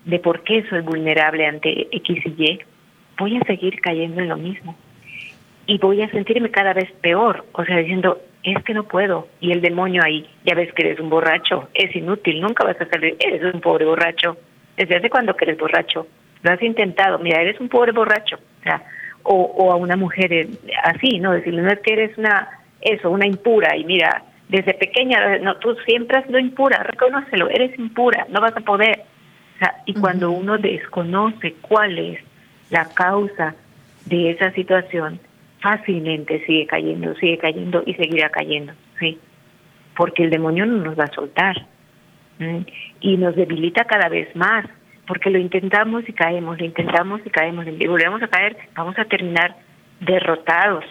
de por qué soy vulnerable ante X y Y, voy a seguir cayendo en lo mismo. Y voy a sentirme cada vez peor, o sea, diciendo, es que no puedo. Y el demonio ahí, ya ves que eres un borracho, es inútil, nunca vas a salir, eres un pobre borracho. ¿Desde hace cuándo que eres borracho? Lo has intentado, mira, eres un pobre borracho. O sea, o, a una mujer así, ¿no? Decirle, no es que eres una, eso, una impura y mira, desde pequeña, no, tú siempre has sido impura, reconócelo, eres impura, no vas a poder. O sea, y cuando uno desconoce cuál es la causa de esa situación, fácilmente sigue cayendo, sigue cayendo y seguirá cayendo, ¿sí? Porque el demonio no nos va a soltar y nos debilita cada vez más porque lo intentamos y caemos, lo intentamos y caemos, y volvemos a caer, vamos a terminar derrotados,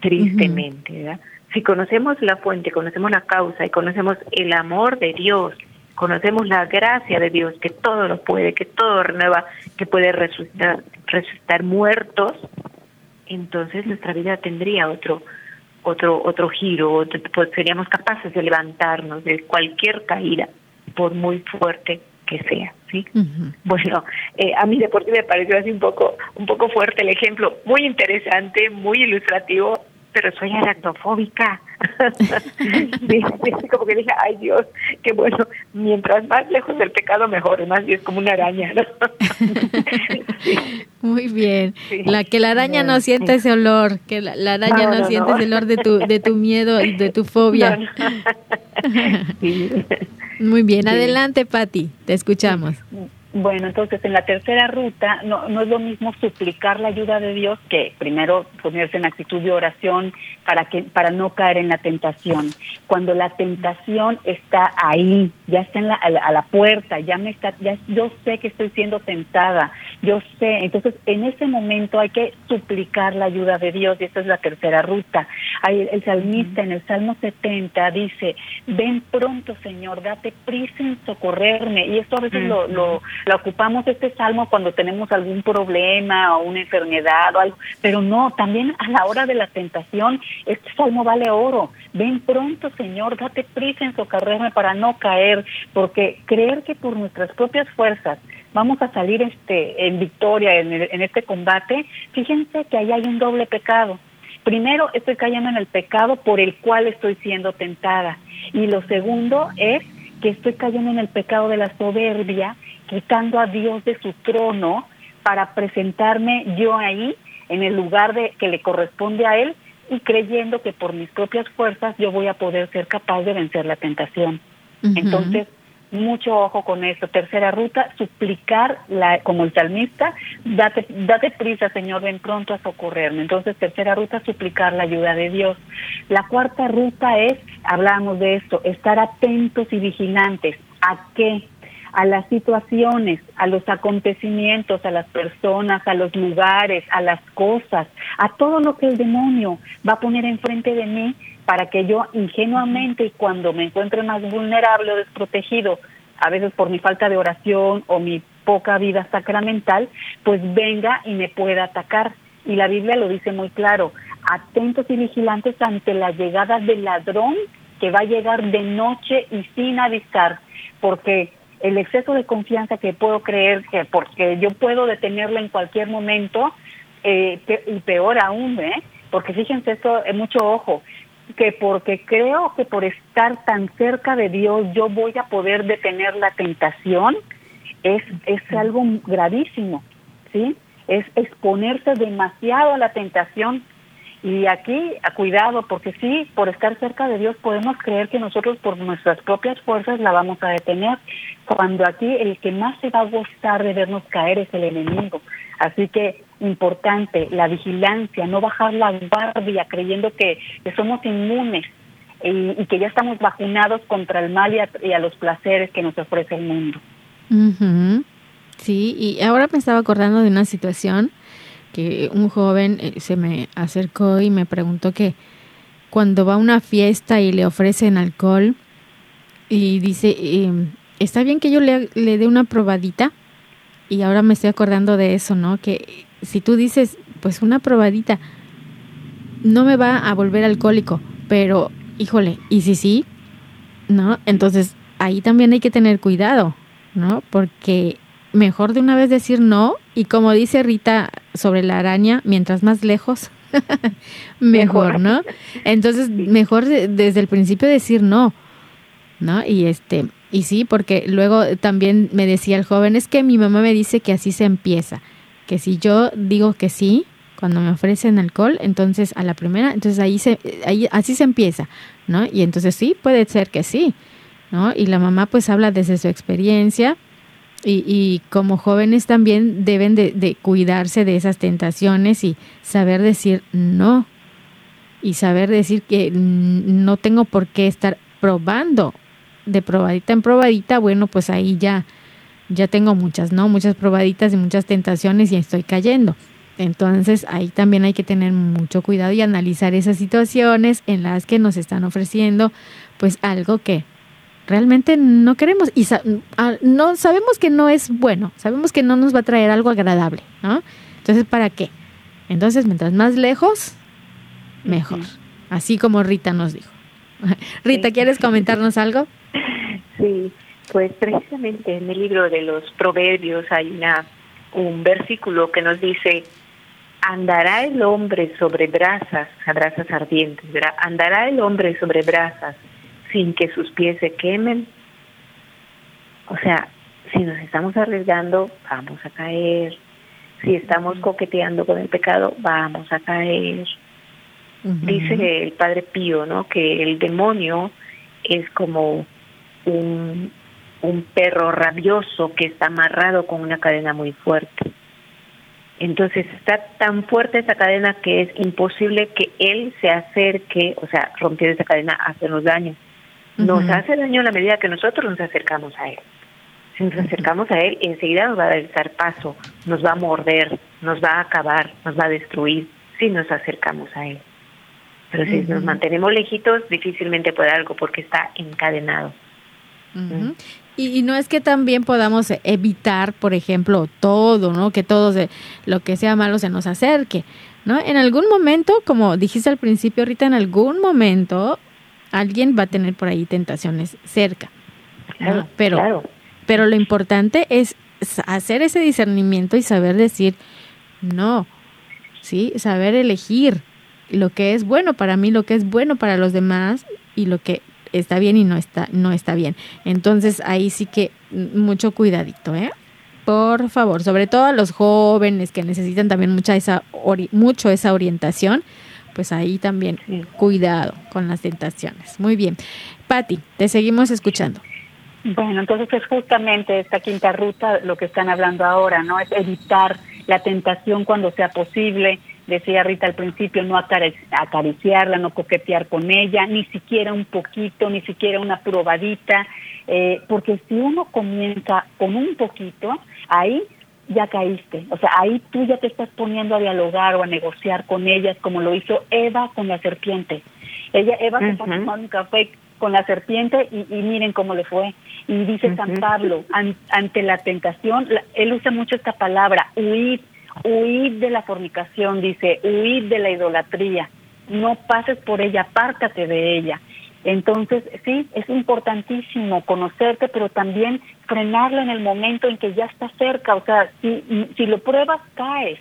tristemente. ¿verdad? Si conocemos la fuente, conocemos la causa y conocemos el amor de Dios, conocemos la gracia de Dios, que todo lo puede, que todo renueva, que puede resucitar, resucitar muertos, entonces nuestra vida tendría otro otro otro giro, pues seríamos capaces de levantarnos de cualquier caída, por muy fuerte que sea, ¿sí? Bueno, eh, a mí deporte me pareció así un poco, un poco fuerte el ejemplo, muy interesante, muy ilustrativo, pero soy aracnofóbica. como que dije, ay Dios, qué bueno, mientras más lejos del pecado mejor, más bien es como una araña, ¿no? Muy bien. La que la araña no, siente ese olor, que la, araña no, siente ese olor de tu de tu miedo y de tu fobia. Muy bien, adelante Patti, te escuchamos. Bueno, entonces en la tercera ruta no, no es lo mismo suplicar la ayuda de Dios que primero ponerse en actitud de oración para que para no caer en la tentación. Cuando la tentación está ahí, ya está en la, a, la, puerta, ya me está, ya yo sé que estoy siendo tentada, yo sé. Entonces en ese momento hay que suplicar la ayuda de Dios y esta es la tercera ruta. El salmista en el Salmo 70 dice, ven pronto Señor, date prisa en socorrerme. Y esto a veces lo, lo, ocupamos este salmo cuando tenemos algún problema o una enfermedad o algo, pero no, también a la hora de la tentación, este salmo vale oro. Ven pronto Señor, date prisa en socorrerme para no caer, porque creer que por nuestras propias fuerzas vamos a salir este en victoria en, en este combate, fíjense que ahí hay un doble pecado. Primero, estoy cayendo en el pecado por el cual estoy siendo tentada. Y lo segundo es que estoy cayendo en el pecado de la soberbia, quitando a Dios de su trono para presentarme yo ahí en el lugar de que le corresponde a él y creyendo que por mis propias fuerzas yo voy a poder ser capaz de vencer la tentación. Entonces, mucho ojo con esto. Tercera ruta, suplicar, la, como el salmista, date, date prisa, Señor, ven pronto a socorrerme. Entonces, tercera ruta, suplicar la ayuda de Dios. La cuarta ruta es, hablamos de esto, estar atentos y vigilantes. ¿A qué? a las situaciones, a los acontecimientos, a las personas, a los lugares, a las cosas, a todo lo que el demonio va a poner enfrente de mí para que yo ingenuamente y cuando me encuentre más vulnerable o desprotegido, a veces por mi falta de oración o mi poca vida sacramental, pues venga y me pueda atacar. Y la Biblia lo dice muy claro, atentos y vigilantes ante la llegada del ladrón que va a llegar de noche y sin avisar, porque el exceso de confianza que puedo creer que porque yo puedo detenerlo en cualquier momento, eh, y peor aún, ¿eh? porque fíjense esto, es mucho ojo, que porque creo que por estar tan cerca de Dios yo voy a poder detener la tentación, es, es algo gravísimo, ¿sí? Es exponerse demasiado a la tentación. Y aquí, a cuidado, porque sí, por estar cerca de Dios podemos creer que nosotros por nuestras propias fuerzas la vamos a detener, cuando aquí el que más se va a gustar de vernos caer es el enemigo. Así que importante, la vigilancia, no bajar la guardia creyendo que, somos inmunes y, que ya estamos vacunados contra el mal y a, los placeres que nos ofrece el mundo. Sí, y ahora me estaba acordando de una situación que un joven eh, se me acercó y me preguntó que cuando va a una fiesta y le ofrecen alcohol y dice, em, ¿está bien que yo le, le dé una probadita? Y ahora me estoy acordando de eso, ¿no? Que si tú dices, pues una probadita, no me va a volver alcohólico, pero híjole, ¿y si sí? ¿No? Entonces ahí también hay que tener cuidado, ¿no? Porque mejor de una vez decir no y como dice Rita sobre la araña, mientras más lejos, mejor, ¿no? Entonces mejor desde el principio decir no, ¿no? Y este, y sí, porque luego también me decía el joven, es que mi mamá me dice que así se empieza que si yo digo que sí, cuando me ofrecen alcohol, entonces a la primera, entonces ahí se, ahí, así se empieza, ¿no? Y entonces sí, puede ser que sí, ¿no? Y la mamá pues habla desde su experiencia y, y como jóvenes también deben de, de cuidarse de esas tentaciones y saber decir no y saber decir que no tengo por qué estar probando de probadita en probadita, bueno, pues ahí ya ya tengo muchas, ¿no? Muchas probaditas y muchas tentaciones y estoy cayendo. Entonces ahí también hay que tener mucho cuidado y analizar esas situaciones en las que nos están ofreciendo pues algo que realmente no queremos y no sabemos que no es bueno, sabemos que no nos va a traer algo agradable, ¿no? Entonces, ¿para qué? Entonces, mientras más lejos, mejor. Así como Rita nos dijo. Rita, ¿quieres comentarnos algo? Sí, pues precisamente en el libro de los Proverbios hay una un versículo que nos dice andará el hombre sobre brasas, brasas ardientes, andará el hombre sobre brasas sin que sus pies se quemen. O sea, si nos estamos arriesgando, vamos a caer. Si estamos coqueteando con el pecado, vamos a caer. Dice el Padre Pío, ¿no? Que el demonio es como un, un perro rabioso que está amarrado con una cadena muy fuerte. Entonces está tan fuerte esa cadena que es imposible que él se acerque, o sea, rompiendo esa cadena, hacernos daño. Nos hace daño a la medida que nosotros nos acercamos a él. Si nos acercamos a él, enseguida nos va a dar paso, nos va a morder, nos va a acabar, nos va a destruir si nos acercamos a él. Pero si nos mantenemos lejitos, difícilmente puede algo porque está encadenado. Y, no es que también podamos evitar, por ejemplo, todo, ¿no? Que todo lo que sea malo se nos acerque, ¿no? En algún momento, como dijiste al principio, ahorita en algún momento alguien va a tener por ahí tentaciones cerca. pero, pero lo importante es hacer ese discernimiento y saber decir no, ¿sí? Saber elegir lo que es bueno para mí, lo que es bueno para los demás y lo que está bien y no está, no está bien. Entonces ahí sí que mucho cuidadito, ¿eh? Por favor, sobre todo a los jóvenes que necesitan también mucha esa mucho esa orientación, pues ahí también cuidado con las tentaciones. Muy bien. Patti, te seguimos escuchando. Bueno, entonces es justamente esta quinta ruta lo que están hablando ahora, ¿no? Es evitar la tentación cuando sea posible, decía Rita al principio, no acariciarla, no coquetear con ella, ni siquiera un poquito, ni siquiera una probadita, eh, porque si uno comienza con un poquito, ahí ya caíste, o sea, ahí tú ya te estás poniendo a dialogar o a negociar con ellas como lo hizo Eva con la serpiente. Ella, Eva se tomó un café con la serpiente y, miren cómo le fue. Y dice San Pablo, ante la tentación, él usa mucho esta palabra, huir, huid de la fornicación, dice, huid de la idolatría, no pases por ella, apártate de ella. Entonces, sí, es importantísimo conocerte, pero también frenarlo en el momento en que ya está cerca. O sea, si, si lo pruebas, caes.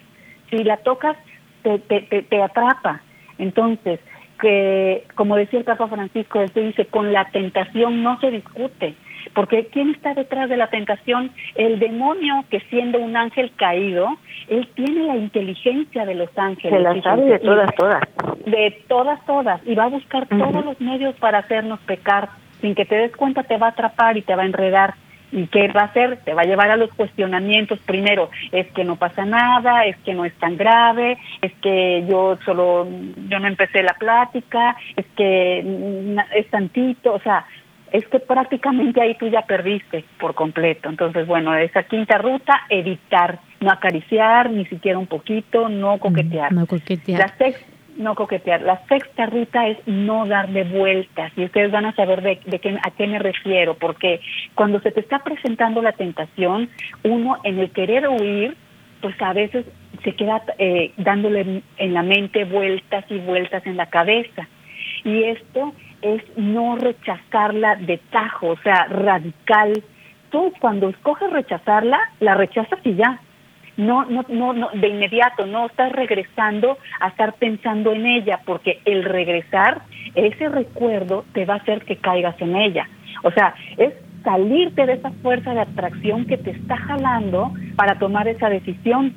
Si la tocas, te, te, te, atrapa. Entonces, que, como decía el Papa Francisco, dice, con la tentación no se discute. Porque ¿quién está detrás de la tentación? El demonio que siendo un ángel caído, él tiene la inteligencia de los ángeles. Se la sabe de todas, todas. De todas, todas. Y va a buscar todos los medios para hacernos pecar. Sin que te des cuenta te va a atrapar y te va a enredar. ¿Y qué va a hacer? Te va a llevar a los cuestionamientos. Primero, es que no pasa nada, es que no es tan grave, es que yo solo, yo no empecé la plática, es que es tantito, o sea, es que prácticamente ahí tú ya perdiste por completo. Entonces, bueno, esa quinta ruta, evitar, no acariciar, ni siquiera un poquito, no coquetear. No coquetear. La sexta, no coquetear. La sexta ruta es no darle vueltas. Y ustedes van a saber de, de qué, a qué me refiero, porque cuando se te está presentando la tentación, uno en el querer huir, pues a veces se queda eh, dándole en la mente vueltas y vueltas en la cabeza. Y esto es no rechazarla de tajo, o sea, radical. Tú cuando escoges rechazarla, la rechazas y ya. No, no, no, no, de inmediato, no estás regresando a estar pensando en ella, porque el regresar, ese recuerdo te va a hacer que caigas en ella. O sea, es salirte de esa fuerza de atracción que te está jalando para tomar esa decisión.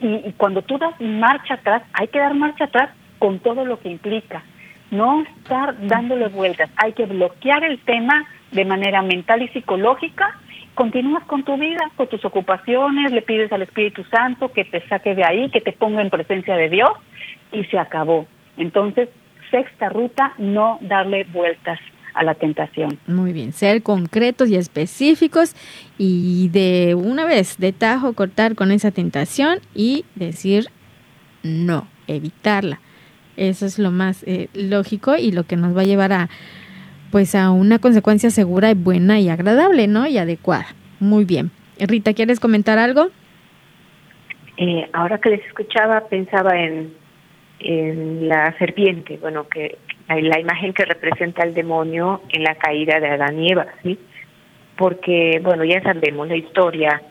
Y, y cuando tú das marcha atrás, hay que dar marcha atrás con todo lo que implica no estar dándole vueltas. Hay que bloquear el tema de manera mental y psicológica. Continúas con tu vida, con tus ocupaciones, le pides al Espíritu Santo que te saque de ahí, que te ponga en presencia de Dios y se acabó. Entonces, sexta ruta, no darle vueltas a la tentación. Muy bien, ser concretos y específicos y de una vez, de tajo, cortar con esa tentación y decir no, evitarla. Eso es lo más eh, lógico y lo que nos va a llevar a pues a una consecuencia segura y buena y agradable, ¿no? Y adecuada. Muy bien. Rita, ¿quieres comentar algo? Eh, ahora que les escuchaba pensaba en, en la serpiente, bueno, que la imagen que representa al demonio en la caída de Adán y Eva, ¿sí? Porque, bueno, ya sabemos la historia.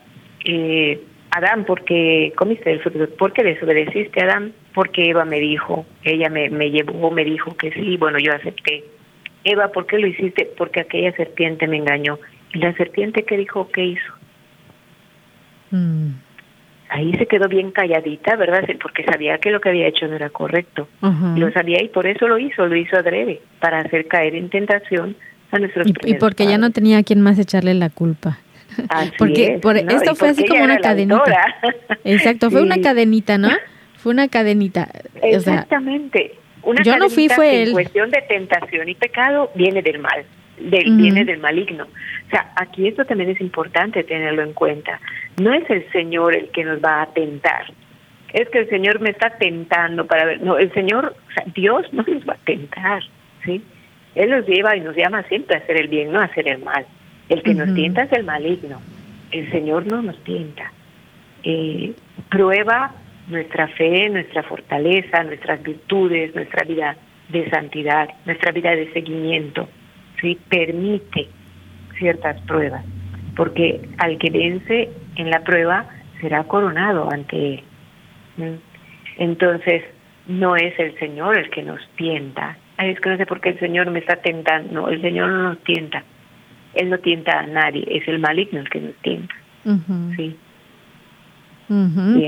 Eh, Adán, porque comiste el fruto? ¿Por qué desobedeciste, Adán? Porque Eva me dijo, ella me, me llevó, me dijo que sí, bueno, yo acepté. Eva, ¿por qué lo hiciste? Porque aquella serpiente me engañó. ¿Y la serpiente qué dijo? ¿Qué hizo? Mm. Ahí se quedó bien calladita, ¿verdad? Porque sabía que lo que había hecho no era correcto. Lo sabía y por eso lo hizo, lo hizo adrede, para hacer caer en tentación a nuestros Y, y porque ya no tenía a quien más echarle la culpa. Porque por, esto fue así como una cadenita. Exacto, fue una cadenita, ¿no? Fue una cadenita. Exactamente. una yo no fui, fue él. cuestión de tentación y pecado viene del mal, del, viene del maligno. O sea, aquí esto también es importante tenerlo en cuenta. No es el Señor el que nos va a tentar, es que el Señor me está tentando para ver. No, el Señor, o sea, Dios no nos va a tentar, ¿sí? Él nos lleva y nos llama siempre a hacer el bien, no a hacer el mal. El que nos tienta es el maligno. El Señor no nos tienta. Eh, prueba nuestra fe, nuestra fortaleza, nuestras virtudes, nuestra vida de santidad, nuestra vida de seguimiento. ¿sí? Permite ciertas pruebas, porque al que vence en la prueba será coronado ante él. Entonces, no es el Señor el que nos tienta. Ay, es que no sé por qué el Señor me está tentando. No, el Señor no nos tienta. Él no tienta a nadie, es el maligno el que nos tienta. Sí.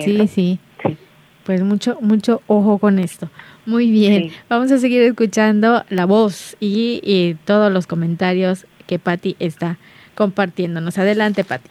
sí, sí. Pues mucho, mucho ojo con esto. Muy bien. Vamos a seguir escuchando la voz y, y todos los comentarios que Patti está compartiéndonos. Adelante, Patti.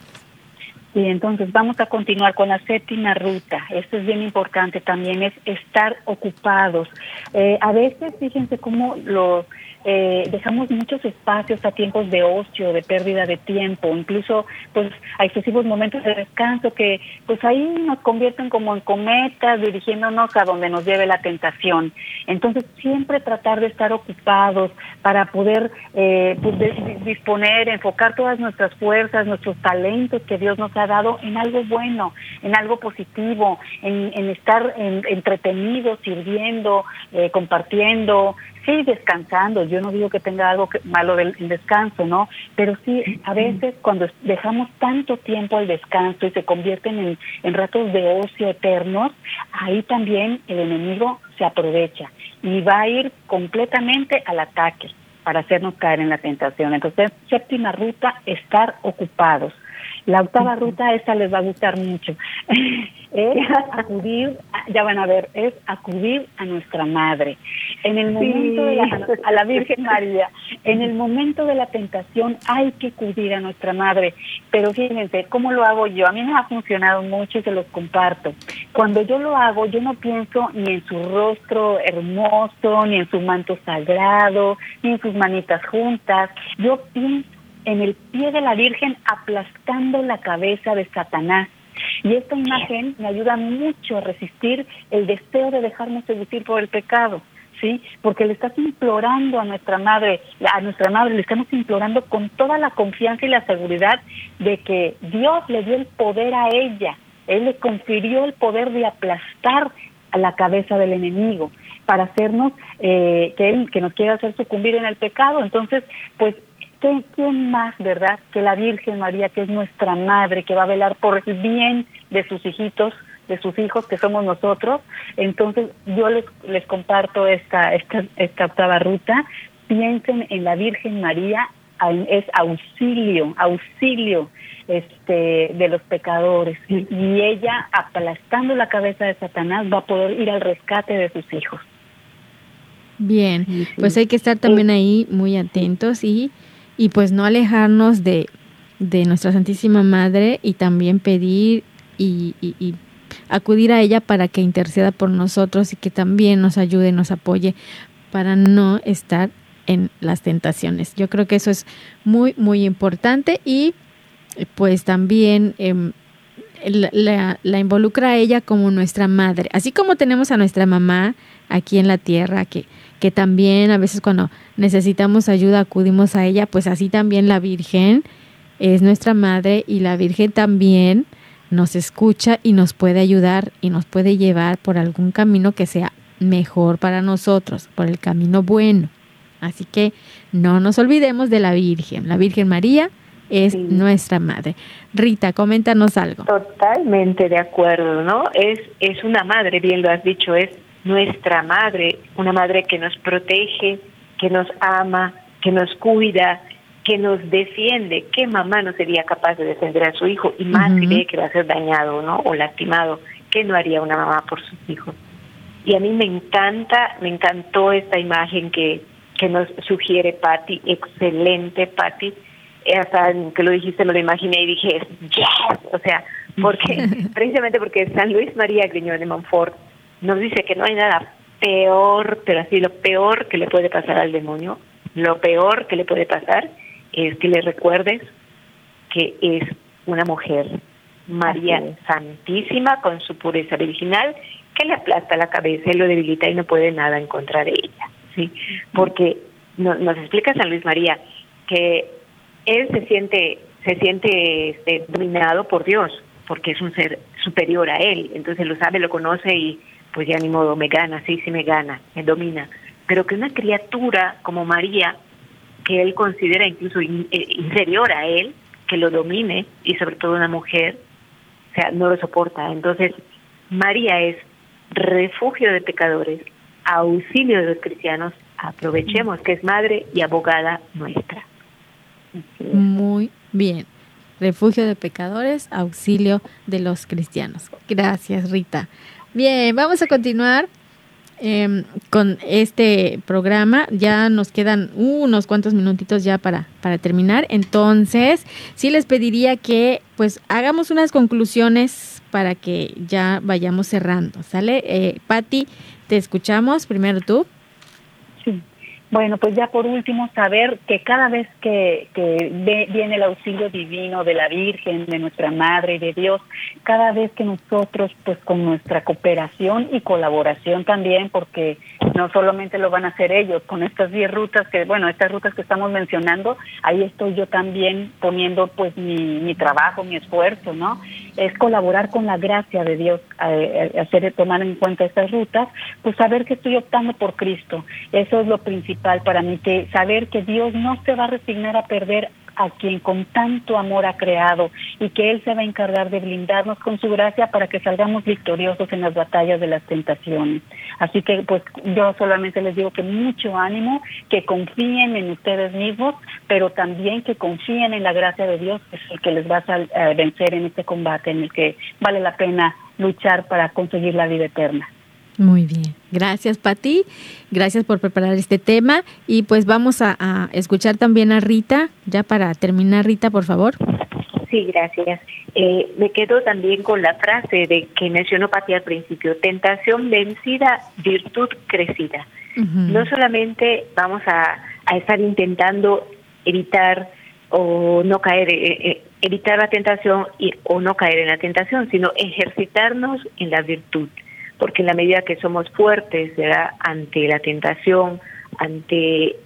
Y entonces vamos a continuar con la séptima ruta. Esto es bien importante también, es estar ocupados. Eh, a veces, fíjense cómo lo eh, dejamos muchos espacios a tiempos de ocio, de pérdida de tiempo, incluso pues a excesivos momentos de descanso que pues ahí nos convierten como en cometas dirigiéndonos a donde nos lleve la tentación. Entonces siempre tratar de estar ocupados para poder eh, pues, disponer, enfocar todas nuestras fuerzas, nuestros talentos que Dios nos ha dado en algo bueno, en algo positivo, en, estar entretenidos, sirviendo, eh, compartiendo, sí descansando, yo no digo que tenga algo malo del descanso, ¿no? Pero sí, a veces cuando dejamos tanto tiempo al descanso y se convierten en, en ratos de ocio eternos, ahí también el enemigo se aprovecha y va a ir completamente al ataque para hacernos caer en la tentación. Entonces, séptima ruta, estar ocupados. La octava ruta, esa les va a gustar mucho. es acudir, ya van a ver, es acudir a nuestra madre. En el momento de la, a la Virgen María, en el momento de la tentación hay que acudir a nuestra madre. Pero fíjense, ¿cómo lo hago yo? A mí me ha funcionado mucho y se los comparto. Cuando yo lo hago, yo no pienso ni en su rostro hermoso, ni en su manto sagrado, ni en sus manitas juntas. Yo pienso en el pie de la Virgen aplastando la cabeza de Satanás. Y esta imagen me ayuda mucho a resistir el deseo de dejarme seducir por el pecado, ¿sí? Porque le estás implorando a nuestra madre, a nuestra madre le estamos implorando con toda la confianza y la seguridad de que Dios le dio el poder a ella, Él le confirió el poder de aplastar a la cabeza del enemigo para hacernos eh, que él que nos quiera hacer sucumbir en el pecado entonces pues ¿quién más, verdad, que la Virgen María, que es nuestra madre, que va a velar por el bien de sus hijitos, de sus hijos, que somos nosotros? Entonces, yo les, les comparto esta, esta, esta octava ruta. Piensen en la Virgen María, es auxilio, auxilio este, de los pecadores. Y ella, aplastando la cabeza de Satanás, va a poder ir al rescate de sus hijos. Bien, pues hay que estar también ahí muy atentos y y pues no alejarnos de, de nuestra Santísima Madre y también pedir y, y, acudir a ella para que interceda por nosotros y que también nos ayude, nos apoye para no estar en las tentaciones. Yo creo que eso es muy, muy importante y pues también em, la, la, involucra a ella como nuestra madre, así como tenemos a nuestra mamá aquí en la tierra que que también a veces cuando necesitamos ayuda acudimos a ella, pues así también la Virgen es nuestra madre y la Virgen también nos escucha y nos puede ayudar y nos puede llevar por algún camino que sea mejor para nosotros, por el camino bueno. Así que no nos olvidemos de la Virgen. La Virgen María es nuestra madre. Rita, coméntanos algo. Totalmente de acuerdo, ¿no? Es, es una madre, bien lo has dicho, es nuestra madre, una madre que nos protege, que nos ama, que nos cuida, que nos defiende. ¿Qué mamá no sería capaz de defender a su hijo? Y más si ve que va a ser dañado ¿no? o lastimado. ¿Qué no haría una mamá por sus hijos? Y a mí me encanta, me encantó esta imagen que, que nos sugiere Patti, excelente Patti. Hasta que lo dijiste me lo imaginé y dije, yes, o sea, porque precisamente porque San Luis María Griñón de Montfort nos dice que no hay nada peor, pero así lo peor que le puede pasar al demonio, lo peor que le puede pasar es que le recuerdes que es una mujer María Santísima con su pureza virginal que le aplasta la cabeza y lo debilita y no puede nada en contra de ella, ¿sí? Porque nos explica San Luis María que él se siente se siente este, dominado por Dios, porque es un ser superior a él, entonces lo sabe, lo conoce y pues ya ni modo me gana, sí, sí me gana, me domina. Pero que una criatura como María, que él considera incluso eh, inferior a él, que lo domine, y sobre todo una mujer, o sea, no lo soporta. Entonces, María es refugio de pecadores, auxilio de los cristianos, aprovechemos que es madre y abogada nuestra. Muy bien. Refugio de pecadores, auxilio de los cristianos. Gracias, Rita. Bien, vamos a continuar Em, con este programa. Ya nos quedan unos cuantos minutitos ya para, para terminar. Entonces, sí les pediría que pues hagamos unas conclusiones para que ya vayamos cerrando. ¿Sale? Eh, Patti, te escuchamos. Primero tú. Bueno, pues ya por último, saber que cada vez que, viene el auxilio divino de la Virgen, de nuestra Madre y de Dios, cada vez que nosotros, pues con nuestra cooperación y colaboración también, porque no solamente lo van a hacer ellos, con estas 10 rutas que, bueno, estas rutas que estamos mencionando, ahí estoy yo también poniendo pues mi, mi trabajo, mi esfuerzo, ¿no? Es colaborar con la gracia de Dios, hacer tomar en cuenta estas rutas, pues saber que estoy optando por Cristo. Eso es lo principal para mí, que saber que Dios no se va a resignar a perder a quien con tanto amor ha creado y que Él se va a encargar de blindarnos con su gracia para que salgamos victoriosos en las batallas de las tentaciones. Así que pues yo solamente les digo que mucho ánimo, que confíen en ustedes mismos, pero también que confíen en la gracia de Dios, que es el que les va a vencer en este combate en el que vale la pena luchar para conseguir la vida eterna. Muy bien, gracias Pati, gracias por preparar este tema y pues vamos a, escuchar también a Rita, ya para terminar Rita, por favor. Sí, gracias. Eh, me quedo también con la frase de que mencionó Pati al principio, tentación vencida, virtud crecida. No solamente vamos a, estar intentando evitar o no caer, eh, eh, evitar la tentación y, o no caer en la tentación, sino ejercitarnos en la virtud porque en la medida que somos fuertes ante la tentación, ante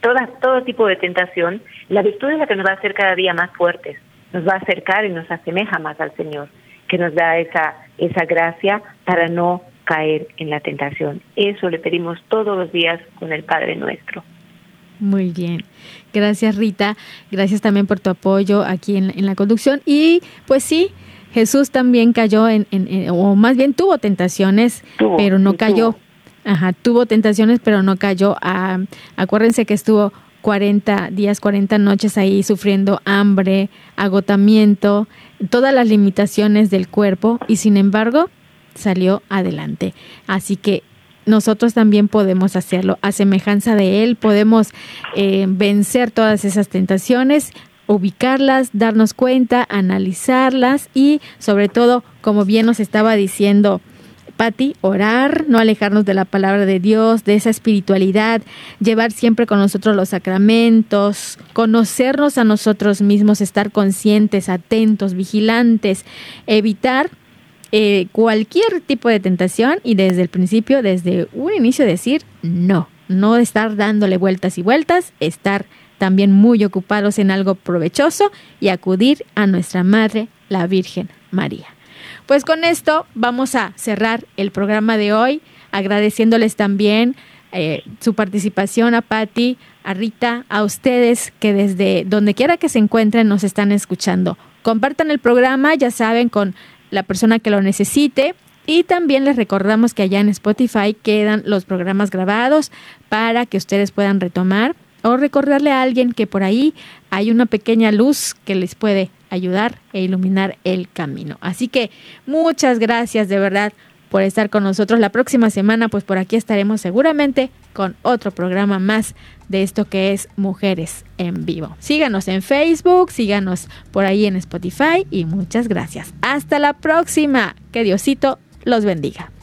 toda, todo tipo de tentación, la virtud es la que nos va a hacer cada día más fuertes, nos va a acercar y nos asemeja más al Señor, que nos da esa, esa gracia para no caer en la tentación. Eso le pedimos todos los días con el Padre nuestro. Muy bien. Gracias Rita. Gracias también por tu apoyo aquí en, en la conducción. Y pues sí, Jesús también cayó en, o más bien tuvo tentaciones, pero no cayó. Ajá, tuvo tentaciones, pero no cayó. Ah, acuérdense que estuvo 40 días, 40 noches ahí sufriendo hambre, agotamiento, todas las limitaciones del cuerpo y sin embargo salió adelante. Así que nosotros también podemos hacerlo. A semejanza de Él, podemos eh, vencer todas esas tentaciones ubicarlas, darnos cuenta, analizarlas y sobre todo, como bien nos estaba diciendo Patti, orar, no alejarnos de la palabra de Dios, de esa espiritualidad, llevar siempre con nosotros los sacramentos, conocernos a nosotros mismos, estar conscientes, atentos, vigilantes, evitar eh, cualquier tipo de tentación y desde el principio, desde un inicio decir no, no estar dándole vueltas y vueltas, estar también muy ocupados en algo provechoso y acudir a nuestra Madre, la Virgen María. Pues con esto vamos a cerrar el programa de hoy, agradeciéndoles también eh, su participación a Patti, a Rita, a ustedes que desde donde quiera que se encuentren nos están escuchando. Compartan el programa, ya saben, con la persona que lo necesite. Y también les recordamos que allá en Spotify quedan los programas grabados para que ustedes puedan retomar o recordarle a alguien que por ahí hay una pequeña luz que les puede ayudar e iluminar el camino. Así que muchas gracias de verdad por estar con nosotros. La próxima semana, pues por aquí estaremos seguramente con otro programa más de esto que es Mujeres en Vivo. Síganos en Facebook, síganos por ahí en Spotify y muchas gracias. Hasta la próxima. Que Diosito los bendiga.